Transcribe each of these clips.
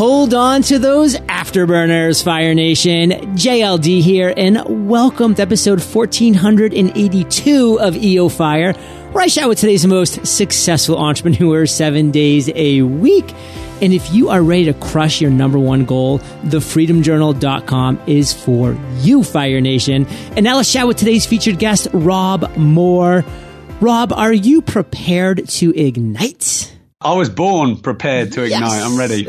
Hold on to those afterburners, Fire Nation. JLD here, and welcome to episode 1482 of EO Fire, where I chat with today's most successful entrepreneurs seven days a week. And if you are ready to crush your number one goal, thefreedomjournal.com is for you, Fire Nation. And now let's chat with today's featured guest, Rob Moore. Rob, are you prepared to ignite? I was born prepared to ignite. Yes. I'm ready.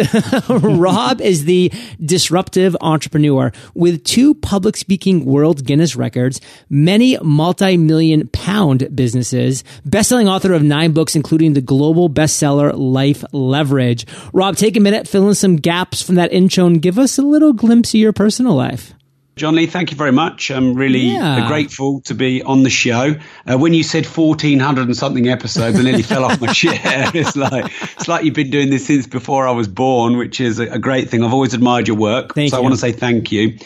Rob is the disruptive entrepreneur with two public speaking world Guinness records, many multi-million pound businesses, best-selling author of nine books, including the global bestseller Life Leverage. Rob, take a minute, fill in some gaps from that intro and give us a little glimpse of your personal life. John Lee, thank you very much. I'm really yeah. grateful to be on the show. Uh, when you said 1400 and something episodes, I nearly fell off my chair. It's like it's like you've been doing this since before I was born, which is a, a great thing. I've always admired your work, thank so you. I want to say thank you.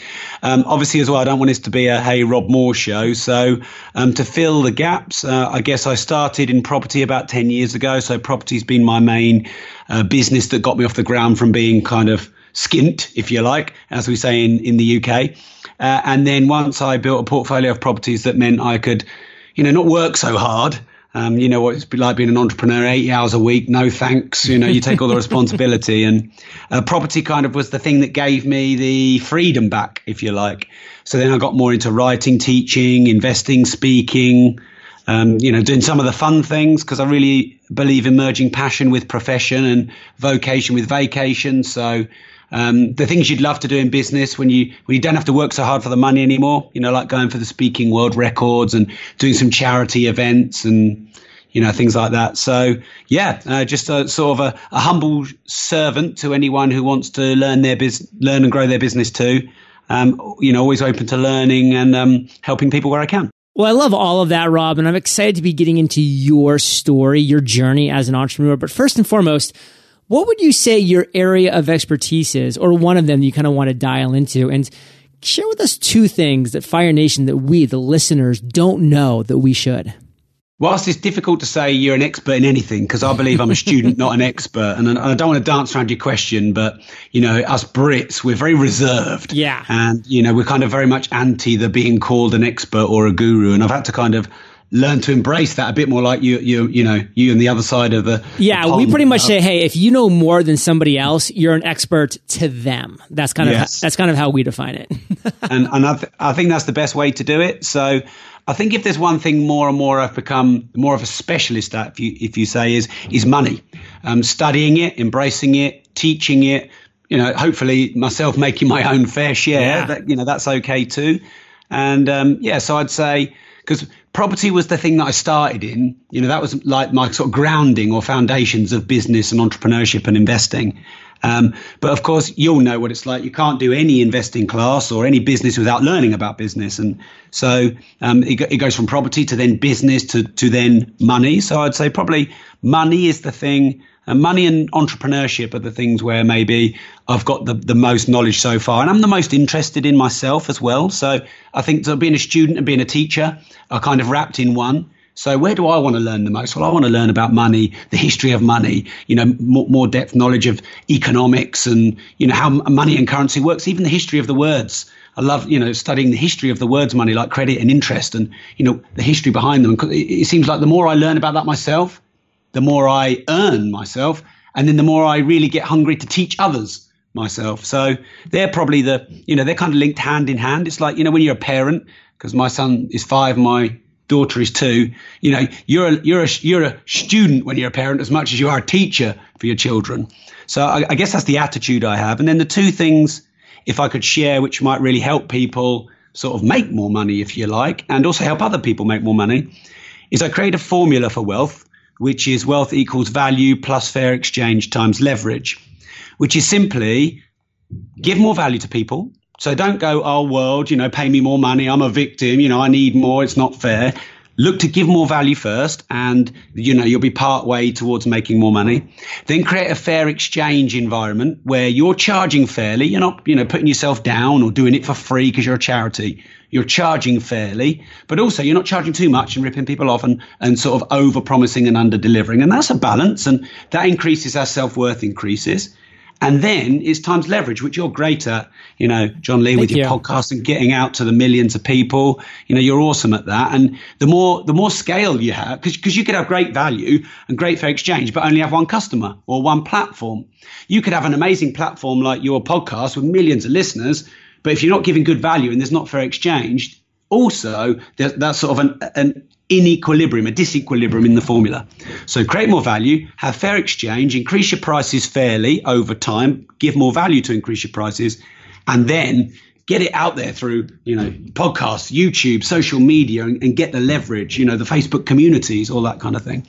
Um, obviously, as well, I don't want this to be a Hey Rob Moore show. So um, to fill the gaps, uh, I guess I started in property about 10 years ago. So property's been my main uh, business that got me off the ground from being kind of skint, if you like, as we say in, in the UK. Uh, and then once I built a portfolio of properties that meant I could, you know, not work so hard. Um, you know what it's like being an entrepreneur, 80 hours a week, no thanks. You know, you take all the responsibility, and uh, property kind of was the thing that gave me the freedom back, if you like. So then I got more into writing, teaching, investing, speaking, um, you know, doing some of the fun things because I really believe in merging passion with profession and vocation with vacation. So um, the things you'd love to do in business when you when you don't have to work so hard for the money anymore. You know, like going for the speaking world records and doing some charity events and you know things like that. So yeah, uh, just a sort of a, a, humble servant to anyone who wants to learn their biz- learn and grow their business too. Um, you know, always open to learning and um, helping people where I can. Well, I love all of that, Rob, and I'm excited to be getting into your story, your journey as an entrepreneur. But first and foremost, what would you say your area of expertise is, or one of them you kind of want to dial into? And share with us two things that Fire Nation, that we, the listeners, don't know that we should. Whilst it's difficult to say you're an expert in anything, because I believe I'm a student, not an expert, and I don't want to dance around your question, but you know, us Brits, we're very reserved, yeah, and you know, we're kind of very much anti the being called an expert or a guru, and I've had to kind of learn to embrace that a bit more like you you you know you and the other side of the yeah the we pretty much say hey if you know more than somebody else you're an expert to them. That's kind of that's kind of how we define it. And and I, th- I think that's the best way to do it. So I think if there's one thing more and more I've become more of a specialist at if you if you say is is money. Um, studying it embracing it teaching it you know hopefully myself making my own fair share yeah. that you know that's okay too. And um, yeah so I'd say because property was the thing that I started in. You know, that was like my sort of grounding or foundations of business and entrepreneurship and investing. Um, but of course, you'll know what it's like. You can't do any investing class or any business without learning about business. And so um, it, it goes from property to then business to, to then money. So I'd say probably money is the thing and money and entrepreneurship are the things where maybe I've got the, the most knowledge so far. And I'm the most interested in myself as well. So I think so being a student and being a teacher are kind of wrapped in one. So where do I want to learn the most? Well, I want to learn about money, the history of money, you know, more, more depth knowledge of economics and, you know, how money and currency works, even the history of the words. I love, you know, studying the history of the words money, like credit and interest and, you know, the history behind them. It seems like the more I learn about that myself, the more I earn myself, and then the more I really get hungry to teach others myself. So they're probably the, you know, they're kind of linked hand in hand. It's like, you know, when you're a parent, because my son is five, my daughter is two, you know, you're a, you're a, you're a student when you're a parent as much as you are a teacher for your children. So I, I guess that's the attitude I have. And then the two things, if I could share, which might really help people sort of make more money, if you like, and also help other people make more money, is I create a formula for wealth which is wealth equals value plus fair exchange times leverage, which is simply give more value to people. So don't go, oh, world, you know, pay me more money. I'm a victim. You know, I need more. It's not fair. Look to give more value first, and you know you'll be part way towards making more money. Then create a fair exchange environment where you're charging fairly. You're not, you know, putting yourself down or doing it for free because you're a charity you're charging fairly, but also you're not charging too much and ripping people off and, and sort of over promising and under delivering. And that's a balance. And that increases our self worth increases. And then it's times leverage, which you're great at, you know, John Lee, with Thank your you. podcast and getting out to the millions of people. You know, you're awesome at that. And the more the more scale you have, because you could have great value and great fair exchange, but only have one customer or one platform. You could have an amazing platform like your podcast with millions of listeners, but if you're not giving good value and there's not fair exchange, also there's that's sort of an, an inequilibrium, a disequilibrium in the formula. So create more value, have fair exchange, increase your prices fairly over time, give more value to increase your prices, and then get it out there through, you know, podcasts, YouTube, social media, and, and get the leverage, you know, the Facebook communities, all that kind of thing.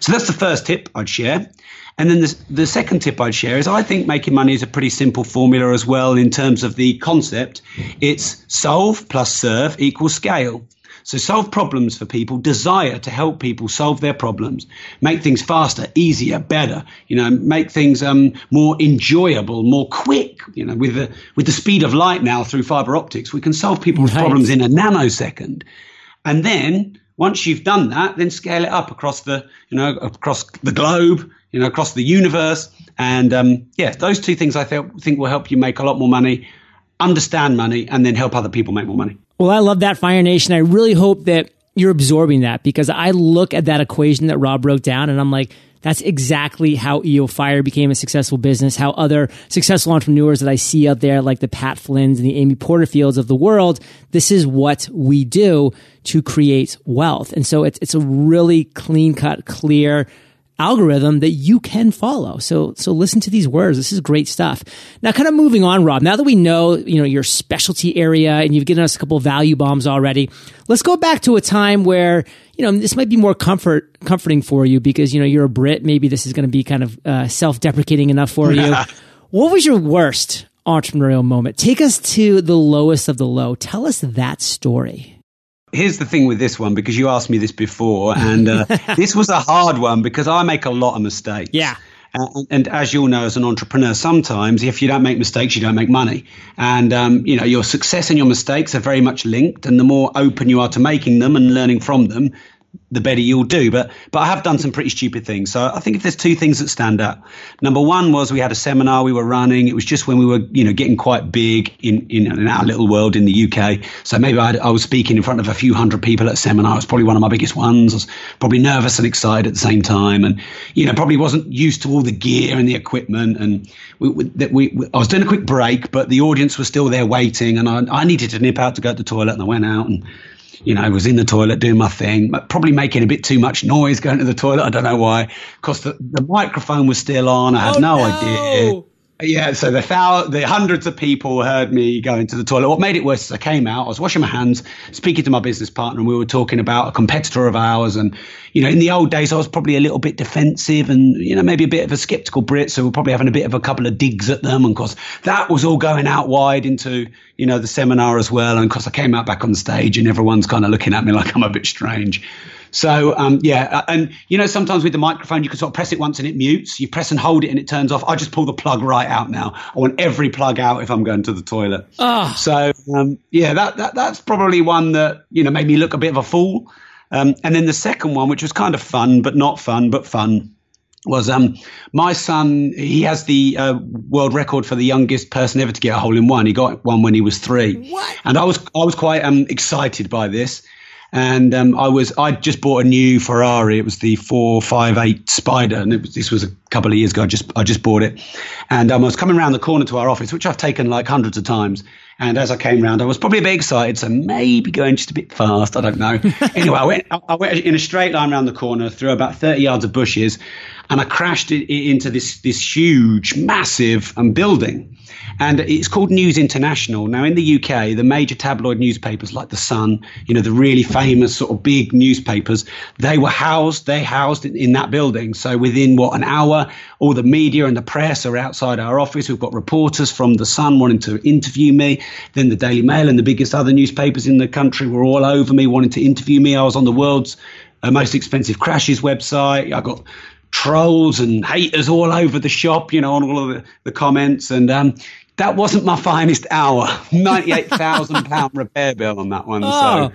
So that's the first tip I'd share. And then the, the second tip I'd share is I think making money is a pretty simple formula as well in terms of the concept. It's solve plus serve equals scale. So solve problems for people, desire to help people solve their problems, make things faster, easier, better, you know, make things um, more enjoyable, more quick, you know, with the, with the speed of light now through fiber optics, we can solve people's Right. problems in a nanosecond. And then once you've done that, then scale it up across the, you know, across the globe, you know, across the universe. And um, yeah, those two things I th- think will help you make a lot more money, understand money, and then help other people make more money. Well, I love that Fire Nation. I really hope that you're absorbing that because I look at that equation that Rob broke down and I'm like, that's exactly how EO Fire became a successful business, how other successful entrepreneurs that I see out there, like the Pat Flynn's and the Amy Porterfields of the world, this is what we do to create wealth. And so it's, it's a really clean cut, clear, algorithm that you can follow. So, so listen to these words. This is great stuff. Now, kind of moving on, Rob, now that we know, you know, your specialty area and you've given us a couple of value bombs already, let's go back to a time where, you know, this might be more comfort, comforting for you because, you know, you're a Brit. Maybe this is going to be kind of uh, self-deprecating enough for you. what was your worst entrepreneurial moment? Take us to the lowest of the low. Tell us that story. Here's the thing with this one because you asked me this before, and uh, this was a hard one because I make a lot of mistakes. Yeah. And, and as you'll know, as an entrepreneur, sometimes if you don't make mistakes, you don't make money. And um, you know your success and your mistakes are very much linked. And the more open you are to making them and learning from them, the better you'll do. But but I have done some pretty stupid things. So I think if there's two things that stand out, number one was we had a seminar we were running. It was just when we were you know getting quite big in in, in our little world in the UK. So maybe I, I was speaking in front of a few hundred people at a seminar. It was probably one of my biggest ones. I was probably nervous and excited at the same time, and you know probably wasn't used to all the gear and the equipment. And we, we, we I was doing a quick break, but the audience was still there waiting, and I, I needed to nip out to go to the toilet, and I went out and you know, I was in the toilet doing my thing, probably making a bit too much noise going to the toilet. I don't know why, because the, the microphone was still on. I had Oh, no, no. idea. Yeah, so the thou- the hundreds of people heard me going to the toilet. What made it worse is I came out, I was washing my hands, speaking to my business partner, and we were talking about a competitor of ours. And, you know, in the old days, I was probably a little bit defensive and, you know, maybe a bit of a skeptical Brit. So we're probably having a bit of a couple of digs at them. And of course, that was all going out wide into, you know, the seminar as well. And of course, I came out back on stage and everyone's kind of looking at me like I'm a bit strange. So um, yeah, uh, and you know sometimes with the microphone you can sort of press it once and it mutes. You press and hold it and it turns off. I just pull the plug right out now. I want every plug out if I'm going to the toilet. Ah. So um, yeah, that, that that's probably one that you know made me look a bit of a fool. Um, and then the second one, which was kind of fun but not fun but fun, was um my son. He has the uh, world record for the youngest person ever to get a hole in one. He got one when he was three. What? And I was I was quite um excited by this. And um, I was I just bought a new Ferrari. It was the four five eight Spider, and it was, this was a couple of years ago. I just I just bought it, and um, I was coming around the corner to our office, which I've taken like hundreds of times. And as I came round, I was probably a bit excited, so maybe going just a bit fast. I don't know. anyway, I went I went in a straight line around the corner through about thirty yards of bushes, and I crashed it, into this this huge, massive um, building. And it's called News International. Now, in the UK, the major tabloid newspapers like The Sun, you know, the really famous sort of big newspapers, they were housed, they housed in, in that building. So within what, an hour, all the media and the press are outside our office. We've got reporters from The Sun wanting to interview me. Then the Daily Mail and the biggest other newspapers in the country were all over me wanting to interview me. I was on the world's uh, most expensive crashes website. I got trolls and haters all over the shop, you know, on all of the, the comments. And um, that wasn't my finest hour. £98,000 repair bill on that one. Oh.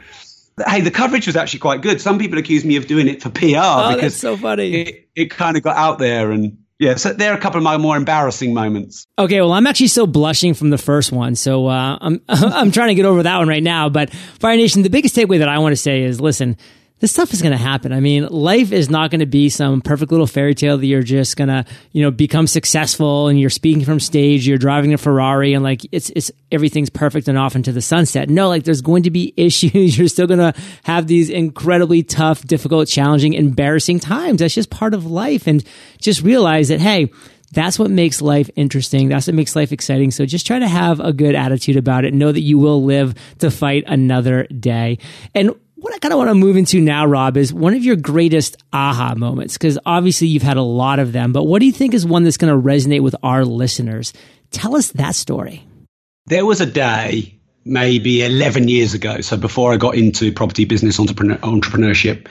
So, hey, the coverage was actually quite good. Some people accuse me of doing it for PR Oh, because that's so funny. it, it kind of got out there and yeah, so there are a couple of my more embarrassing moments. Okay, well, I'm actually still blushing from the first one, so uh, I'm I'm trying to get over that one right now. But Fire Nation, the biggest takeaway that I want to say is, listen, this stuff is going to happen. I mean, life is not going to be some perfect little fairy tale that you're just going to, you know, become successful and you're speaking from stage, you're driving a Ferrari and like it's, it's everything's perfect and off into the sunset. No, like there's going to be issues. You're still going to have these incredibly tough, difficult, challenging, embarrassing times. That's just part of life. And just realize that, hey, that's what makes life interesting. That's what makes life exciting. So just try to have a good attitude about it. Know that you will live to fight another day. And what I kind of want to move into now, Rob, is one of your greatest aha moments, because obviously you've had a lot of them, but what do you think is one that's going to resonate with our listeners? Tell us that story. There was a day, maybe 11 years ago, so before I got into property business entrepreneur, entrepreneurship,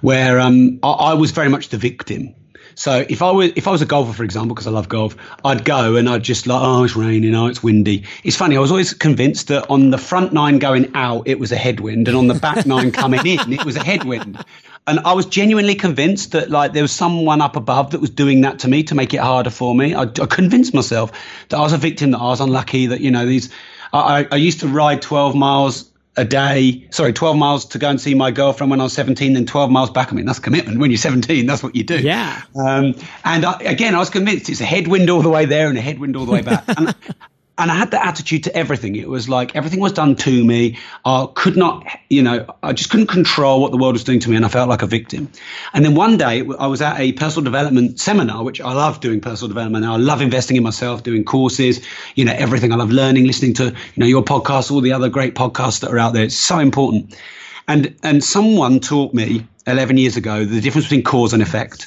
where um, I, I was very much the victim. So if I was if I was a golfer, for example, because I love golf, I'd go and I'd just like, oh, it's raining, oh, it's windy. It's funny. I was always convinced that on the front nine going out, it was a headwind, and on the back nine coming in, it was a headwind. And I was genuinely convinced that like there was someone up above that was doing that to me to make it harder for me. I, I convinced myself that I was a victim, that I was unlucky, that you know these. I, I used to ride 12 miles a day, sorry, 12 miles to go and see my girlfriend when I was 17, then 12 miles back. I mean, that's commitment. When you're 17, that's what you do. Yeah. Um, and I, again, I was convinced it's a headwind all the way there and a headwind all the way back. and, and I had that attitude to everything. It was like everything was done to me. I could not, you know, I just couldn't control what the world was doing to me, and I felt like a victim. And then one day, I was at a personal development seminar, which I love doing personal development. I love investing in myself, doing courses, you know, everything. I love learning, listening to, you know, your podcast, all the other great podcasts that are out there. It's so important. And and someone taught me 11 years ago the difference between cause and effect.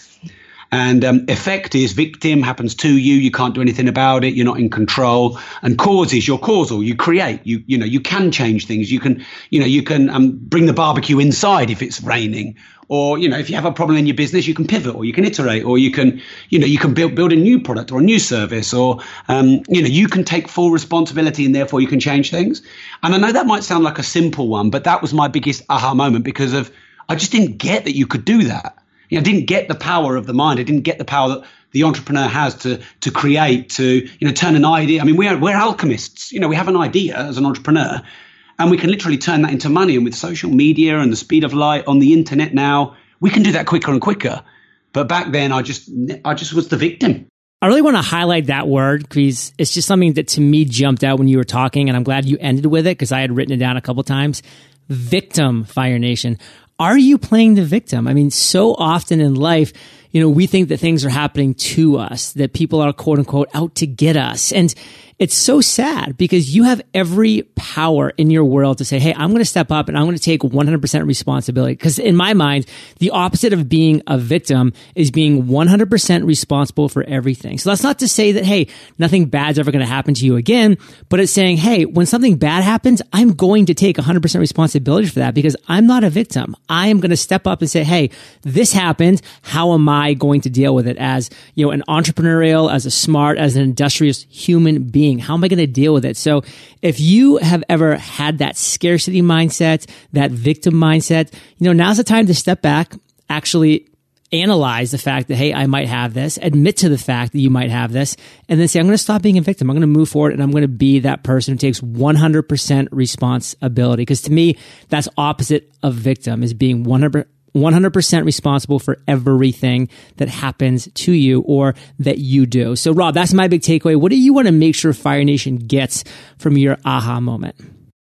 And um, effect is victim happens to you. You can't do anything about it. You're not in control. And cause is you're causal. You create. You you know you can change things. You can you know you can um, bring the barbecue inside if it's raining. Or you know if you have a problem in your business, you can pivot, or you can iterate, or you can you know you can build build a new product or a new service, or um, you know you can take full responsibility and therefore you can change things. And I know that might sound like a simple one, but that was my biggest aha moment because of I just didn't get that you could do that. You know, didn't get the power of the mind. I didn't get the power that the entrepreneur has to to create, to you know, turn an idea. I mean, we're we're alchemists. You know, we have an idea as an entrepreneur, and we can literally turn that into money. And with social media and the speed of light on the internet now, we can do that quicker and quicker. But back then, I just I just was the victim. I really want to highlight that word because it's just something that to me jumped out when you were talking, and I'm glad you ended with it because I had written it down a couple times. Victim, Fire Nation are you playing the victim? I mean, so often in life, you know, we think that things are happening to us, that people are quote unquote out to get us. And it's so sad because you have every power in your world to say, Hey, I'm going to step up and I'm going to take 100% responsibility. Because in my mind, the opposite of being a victim is being 100% responsible for everything. So that's not to say that, Hey, nothing bad's ever going to happen to you again, but it's saying, Hey, when something bad happens, I'm going to take 100% responsibility for that because I'm not a victim. I am going to step up and say, Hey, this happened. How am I going to deal with it as, you know, an entrepreneurial, as a smart, as an industrious human being? Being? How am I going to deal with it? So if you have ever had that scarcity mindset, that victim mindset, you know, now's the time to step back, actually analyze the fact that, hey, I might have this, admit to the fact that you might have this, and then say, I'm going to stop being a victim. I'm going to move forward and I'm going to be that person who takes 100% responsibility. Because to me, that's opposite of victim is being 100, 100% responsible for everything that happens to you or that you do. So, Rob, that's my big takeaway. What do you want to make sure Fire Nation gets from your aha moment?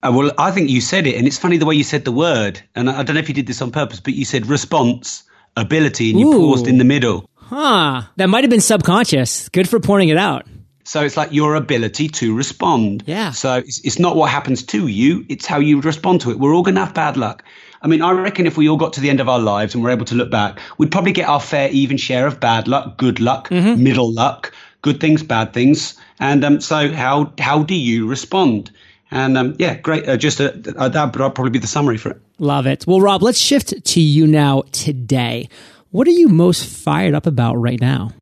Uh, well, I think you said it, and it's funny the way you said the word. And I don't know if you did this on purpose, but you said response, ability, and you Ooh. paused in the middle. Huh. That might have been subconscious. Good for pointing it out. So it's like your ability to respond. Yeah. So it's, it's not what happens to you, it's how you respond to it. We're all going to have bad luck. I mean, I reckon if we all got to the end of our lives and we're able to look back, we'd probably get our fair, even share of bad luck, good luck, mm-hmm. middle luck, good things, bad things. And um, so, how how do you respond? And um, yeah, great. Uh, just a, uh, that would probably be the summary for it. Love it. Well, Rob, let's shift to you now today. What are you most fired up about right now?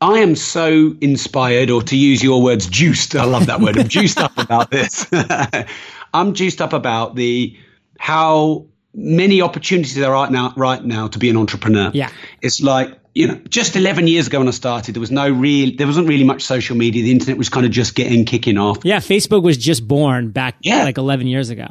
I am so inspired, or to use your words, juiced. I love that word. I'm juiced up about this. I'm juiced up about the how many opportunities there are right now right now to be an entrepreneur. Yeah. It's like you know, just 11 years ago when I started, there was no real, there wasn't really much social media. The internet was kind of just getting kicking off. Yeah, Facebook was just born back yeah. like 11 years ago.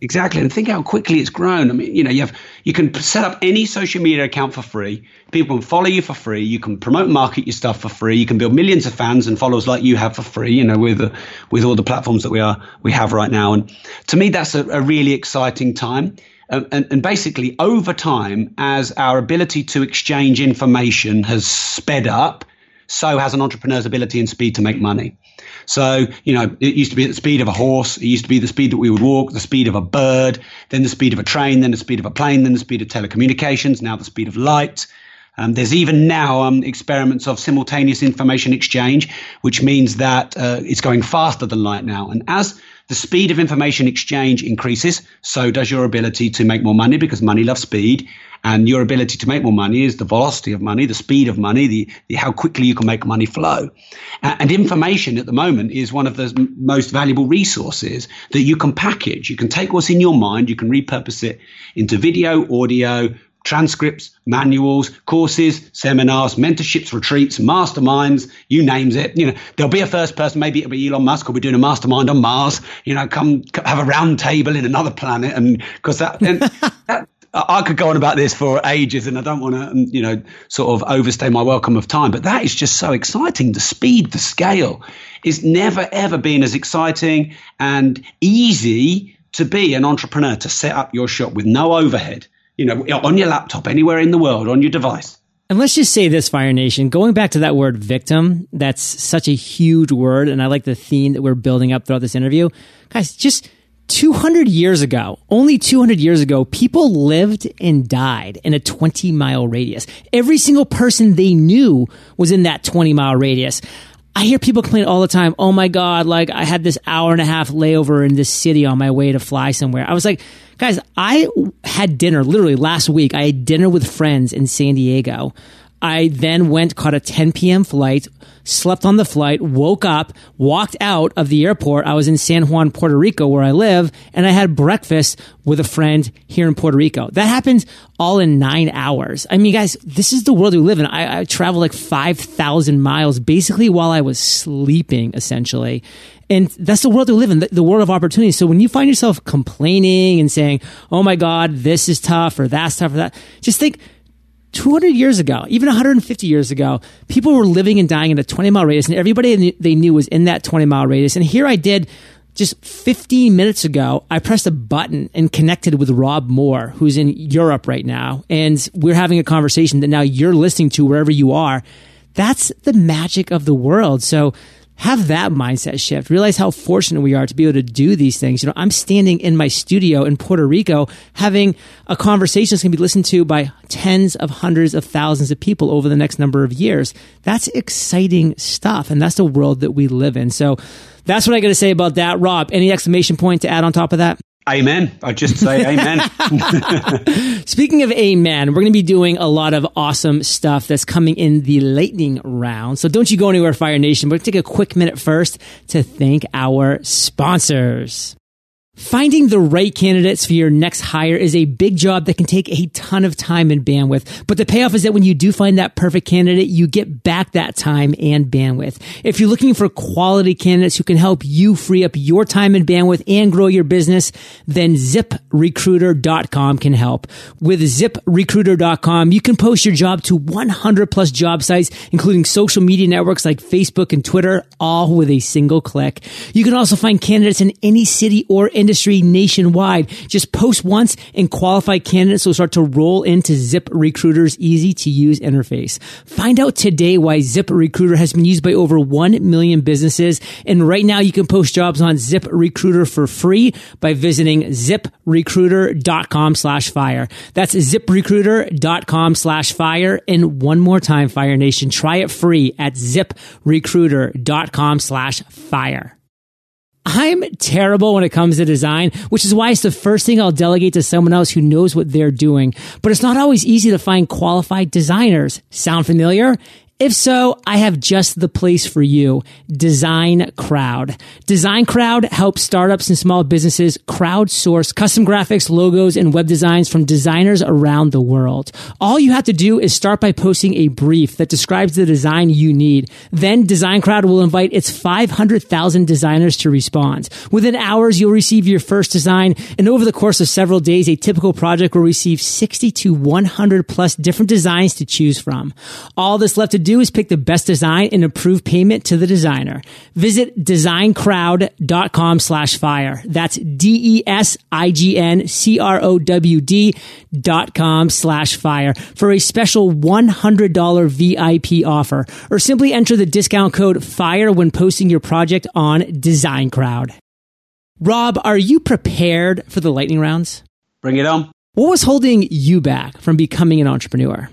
Exactly, and think how quickly it's grown. I mean, you know, you have you can set up any social media account for free. People can follow you for free. You can promote, market your stuff for free. You can build millions of fans and followers like you have for free. You know, with uh, with all the platforms that we are we have right now. And to me, that's a, a really exciting time. Um, and, and, basically, over time, as our ability to exchange information has sped up, so has an entrepreneur's ability and speed to make money. So, you know, it used to be the speed of a horse. It used to be the speed that we would walk, the speed of a bird, then the speed of a train, then the speed of a plane, then the speed of telecommunications, now the speed of light. Um, there's even now um, experiments of simultaneous information exchange, which means that uh, it's going faster than light now. And as the speed of information exchange increases, so does your ability to make more money because money loves speed. And your ability to make more money is the velocity of money, the speed of money, the, the how quickly you can make money flow. And, and information at the moment is one of the most valuable resources that you can package. You can take what's in your mind, you can repurpose it into video, audio, transcripts, manuals, courses, seminars, mentorships, retreats, masterminds, you names it. You know, there'll be a first person, maybe it'll be Elon Musk, or we're doing a mastermind on Mars. You know, come, come have a round table in another planet, and because that, that I could go on about this for ages, and I don't want to, um, you know, sort of overstay my welcome of time. But that is just so exciting. The speed, the scale, is never ever been as exciting and easy to be an entrepreneur to set up your shop with no overhead. You know, on your laptop, anywhere in the world, on your device. And let's just say this, Fire Nation, going back to that word victim, that's such a huge word. And I like the theme that we're building up throughout this interview. Guys, just 200 years ago, only 200 years ago, people lived and died in a 20 mile radius. Every single person they knew was in that 20 mile radius. I hear people complain all the time, oh my God, like I had this hour and a half layover in this city on my way to fly somewhere. I was like, guys, I had dinner literally last week. I had dinner with friends in San Diego. I then went, caught a 10 p.m. flight, slept on the flight, woke up, walked out of the airport. I was in San Juan, Puerto Rico, where I live, and I had breakfast with a friend here in Puerto Rico. That happened all in nine hours. I mean, guys, this is the world we live in. I, I traveled like 5,000 miles basically while I was sleeping, essentially. And that's the world we live in, the, the, world of opportunity. So when you find yourself complaining and saying, oh my God, this is tough or that's tough or that, just think, 200 years ago, even 150 years ago, people were living and dying in a 20 mile radius and everybody they knew was in that 20 mile radius. And here I did just 15 minutes ago, I pressed a button and connected with Rob Moore, who's in Europe right now. And we're having a conversation that now you're listening to wherever you are. That's the magic of the world. So have that mindset shift. Realize how fortunate we are to be able to do these things. You know, I'm standing in my studio in Puerto Rico having a conversation that's going to be listened to by tens of hundreds of thousands of people over the next number of years. That's exciting stuff. And that's the world that we live in. So that's what I got to say about that. Rob, any exclamation point to add on top of that? Amen. I just say amen. Speaking of amen, we're going to be doing a lot of awesome stuff that's coming in the lightning round. So don't you go anywhere, Fire Nation. We're going to take a quick minute first to thank our sponsors. Finding the right candidates for your next hire is a big job that can take a ton of time and bandwidth. But the payoff is that when you do find that perfect candidate, you get back that time and bandwidth. If you're looking for quality candidates who can help you free up your time and bandwidth and grow your business, then ziprecruiter.com can help. With ziprecruiter.com, you can post your job to 100 plus job sites, including social media networks like Facebook and Twitter, all with a single click. You can also find candidates in any city or industry nationwide. Just post once and qualified candidates will start to roll into Zip Recruiter's easy to use interface. Find out today why Zip Recruiter has been used by over 1 million businesses. And right now you can post jobs on Zip Recruiter for free by visiting ziprecruiter.com slash fire. That's ziprecruiter.com slash fire. And one more time, Fire Nation, try it free at ziprecruiter.com slash fire. I'm terrible when it comes to design, which is why it's the first thing I'll delegate to someone else who knows what they're doing. But it's not always easy to find qualified designers. Sound familiar? If so, I have just the place for you. Design Crowd. Design Crowd helps startups and small businesses crowdsource custom graphics, logos, and web designs from designers around the world. All you have to do is start by posting a brief that describes the design you need. Then Design Crowd will invite its 500,000 designers to respond. Within hours, you'll receive your first design, and over the course of several days, a typical project will receive 60 to 100 plus different designs to choose from. All that's left to do is pick the best design and approve payment to the designer. Visit designcrowd.com slash fire. That's D-E-S-I-G-N-C-R-O-W-D dot com slash fire for a special $100 VIP offer or simply enter the discount code FIRE when posting your project on Design Crowd. Rob, are you prepared for the lightning rounds? Bring it on. What was holding you back from becoming an entrepreneur?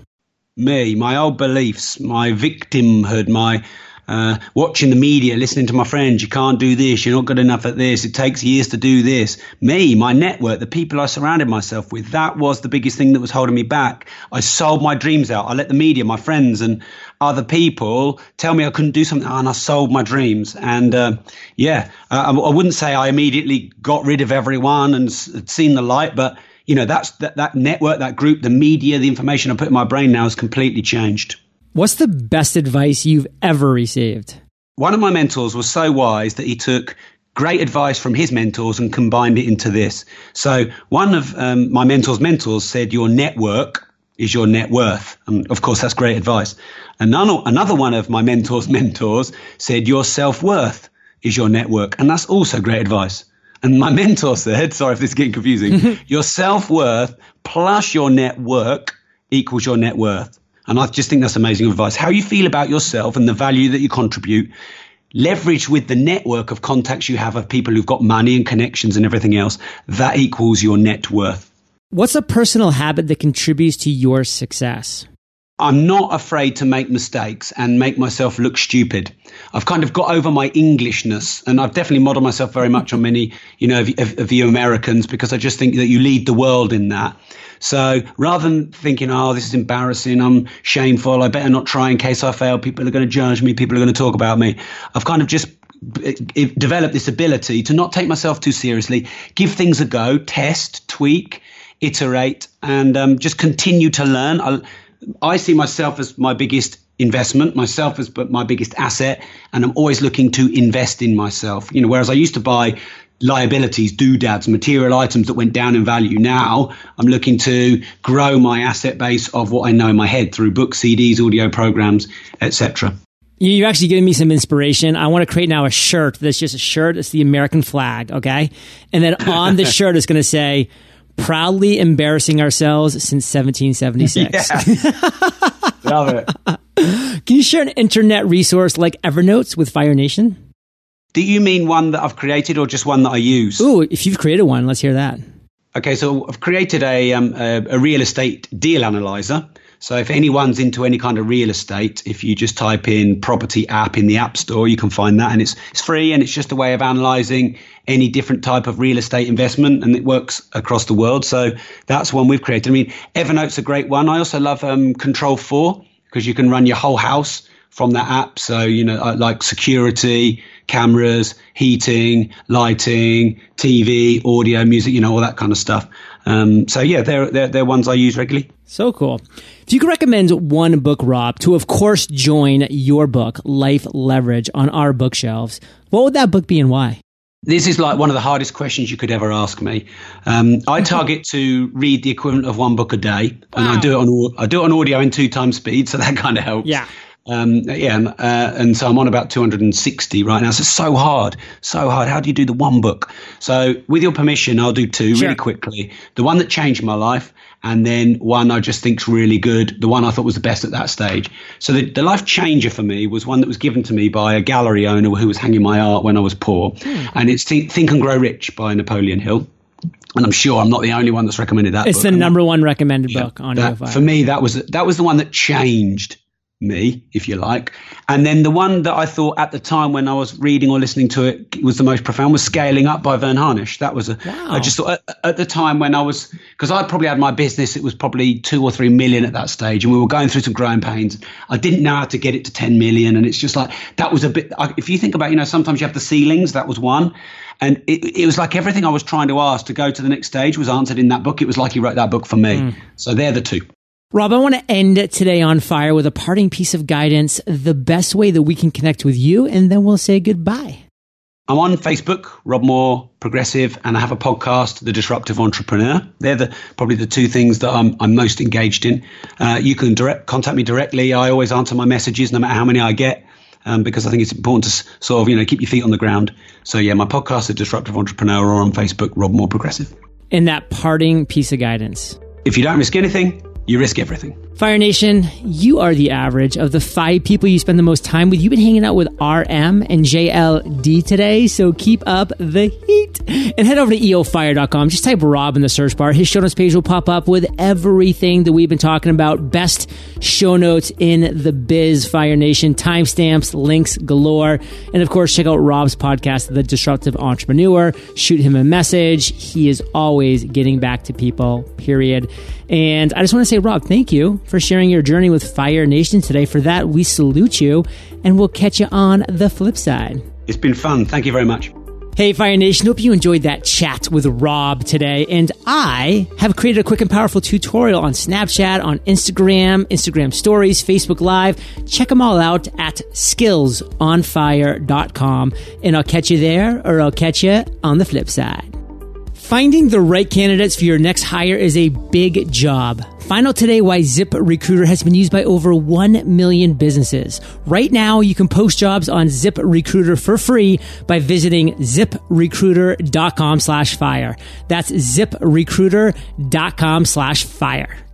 Me, my old beliefs, my victimhood, my uh, watching the media, listening to my friends, you can't do this, you're not good enough at this, it takes years to do this. Me, my network, the people I surrounded myself with, that was the biggest thing that was holding me back. I sold my dreams out. I let the media, my friends, and other people tell me I couldn't do something, and I sold my dreams. And uh, yeah, I, I, wouldn't say I immediately got rid of everyone and seen the light, but you know, that's that, that network, that group, the media, the information I put in my brain now has completely changed. What's the best advice you've ever received? One of my mentors was so wise that he took great advice from his mentors and combined it into this. So one of um, my mentor's mentors said, "Your network is your net worth," and of course that's great advice. Another another one of my mentor's mentors said, "Your self worth is your network," and that's also great advice. And my mentor said, sorry if this is getting confusing, your self worth plus your network equals your net worth. And I just think that's amazing advice. How you feel about yourself and the value that you contribute, leverage with the network of contacts you have of people who've got money and connections and everything else, that equals your net worth. What's a personal habit that contributes to your success? I'm not afraid to make mistakes and make myself look stupid. I've kind of got over my Englishness, and I've definitely modeled myself very much on many, you know, of, of, of, you Americans because I just think that you lead the world in that. So rather than thinking, oh, this is embarrassing, I'm shameful, I better not try in case I fail, people are going to judge me, people are going to talk about me, I've kind of just developed this ability to not take myself too seriously, give things a go, test, tweak, iterate, and um, just continue to learn. I, I see myself as my biggest investment, myself as my biggest asset, and I'm always looking to invest in myself. You know, whereas I used to buy liabilities, doodads, material items that went down in value. Now I'm looking to grow my asset base of what I know in my head through books, CDs, audio programs, etc. You're actually giving me some inspiration. I want to create now a shirt that's just a shirt. It's the American flag, okay? And then on the shirt is going to say, proudly embarrassing ourselves since 1776. Yeah. Love it. Can you share an internet resource like Evernote with Fire Nation? Do you mean one that I've created or just one that I use? Ooh, if you've created one, let's hear that. Okay, so I've created a, um, a, a real estate deal analyzer. So if anyone's into any kind of real estate, if you just type in property app in the app store, you can find that and it's it's free and it's just a way of analyzing any different type of real estate investment and it works across the world. So that's one we've created. I mean, Evernote's a great one. I also love um, Control 4 because you can run your whole house from that app. So, you know, like security, cameras, heating, lighting, TV, audio, music, you know, all that kind of stuff. Um, so yeah, they're, they're, they're ones I use regularly. So cool. If you could recommend one book, Rob, to of course join your book, Life Leverage, on our bookshelves, what would that book be and why? This is like one of the hardest questions you could ever ask me. Um, I target to read the equivalent of one book a day, and. I do it on I do it on audio in two times speed, so that kind of helps. Yeah. Um, yeah, uh, and so I'm on about 260 right now. So it's so hard, so hard. How do you do the one book? So, with your permission, I'll do two sure. really quickly. The one that changed my life, and then one I just think's really good. The one I thought was the best at that stage. So the, the life changer for me was one that was given to me by a gallery owner who was hanging my art when I was poor, hmm. and it's Think, Think and Grow Rich by Napoleon Hill and I'm sure I'm not the only one that's recommended that. It's book. the number one recommended yeah, book on that, For me, that was that was the one that changed me, if you like. And then the one that I thought at the time when I was reading or listening to it was the most profound was Scaling Up by Verne Harnish. That was a, wow. I just thought at, at, the time when I was, because I probably had my business, it was probably two or three million at that stage. And we were going through some growing pains. I didn't know how to get it to 10 million. And it's just like, that was a bit, if you think about, you know, sometimes you have the ceilings, that was one. And it, it was like everything I was trying to ask to go to the next stage was answered in that book. It was like he wrote that book for me. Mm. So they're the two. Rob, I want to end today on fire with a parting piece of guidance, the best way that we can connect with you, and then we'll say goodbye. I'm on Facebook, Rob Moore Progressive, and I have a podcast, The Disruptive Entrepreneur. They're the probably the two things that I'm, I'm most engaged in. Uh, you can direct contact me directly. I always answer my messages, no matter how many I get, um, because I think it's important to sort of you know keep your feet on the ground. So yeah, my podcast, The Disruptive Entrepreneur, or on Facebook, Rob Moore Progressive. In that parting piece of guidance, if you don't risk anything, you risk everything. Fire Nation, you are the average of the five people you spend the most time with. You've been hanging out with RM and JLD today, so keep up the heat. And head over to eofire.com. Just type Rob in the search bar. His show notes page will pop up with everything that we've been talking about. Best show notes in the biz, Fire Nation. Timestamps, links galore. And of course, check out Rob's podcast, The Disruptive Entrepreneur. Shoot him a message. He is always getting back to people, period. And I just want to say, Rob, thank you for sharing your journey with Fire Nation today. For that, we salute you, and we'll catch you on the flip side. It's been fun. Thank you very much. Hey, Fire Nation. Hope you enjoyed that chat with Rob today. And I have created a quick and powerful tutorial on Snapchat, on Instagram, Instagram Stories, Facebook Live. Check them all out at skillsonfire.com. And I'll catch you there or I'll catch you on the flip side. Finding the right candidates for your next hire is a big job. Find out today why Zip Recruiter has been used by over 1 million businesses. Right now, you can post jobs on Zip Recruiter for free by visiting ziprecruiter.com slash fire. That's ziprecruiter.com slash fire.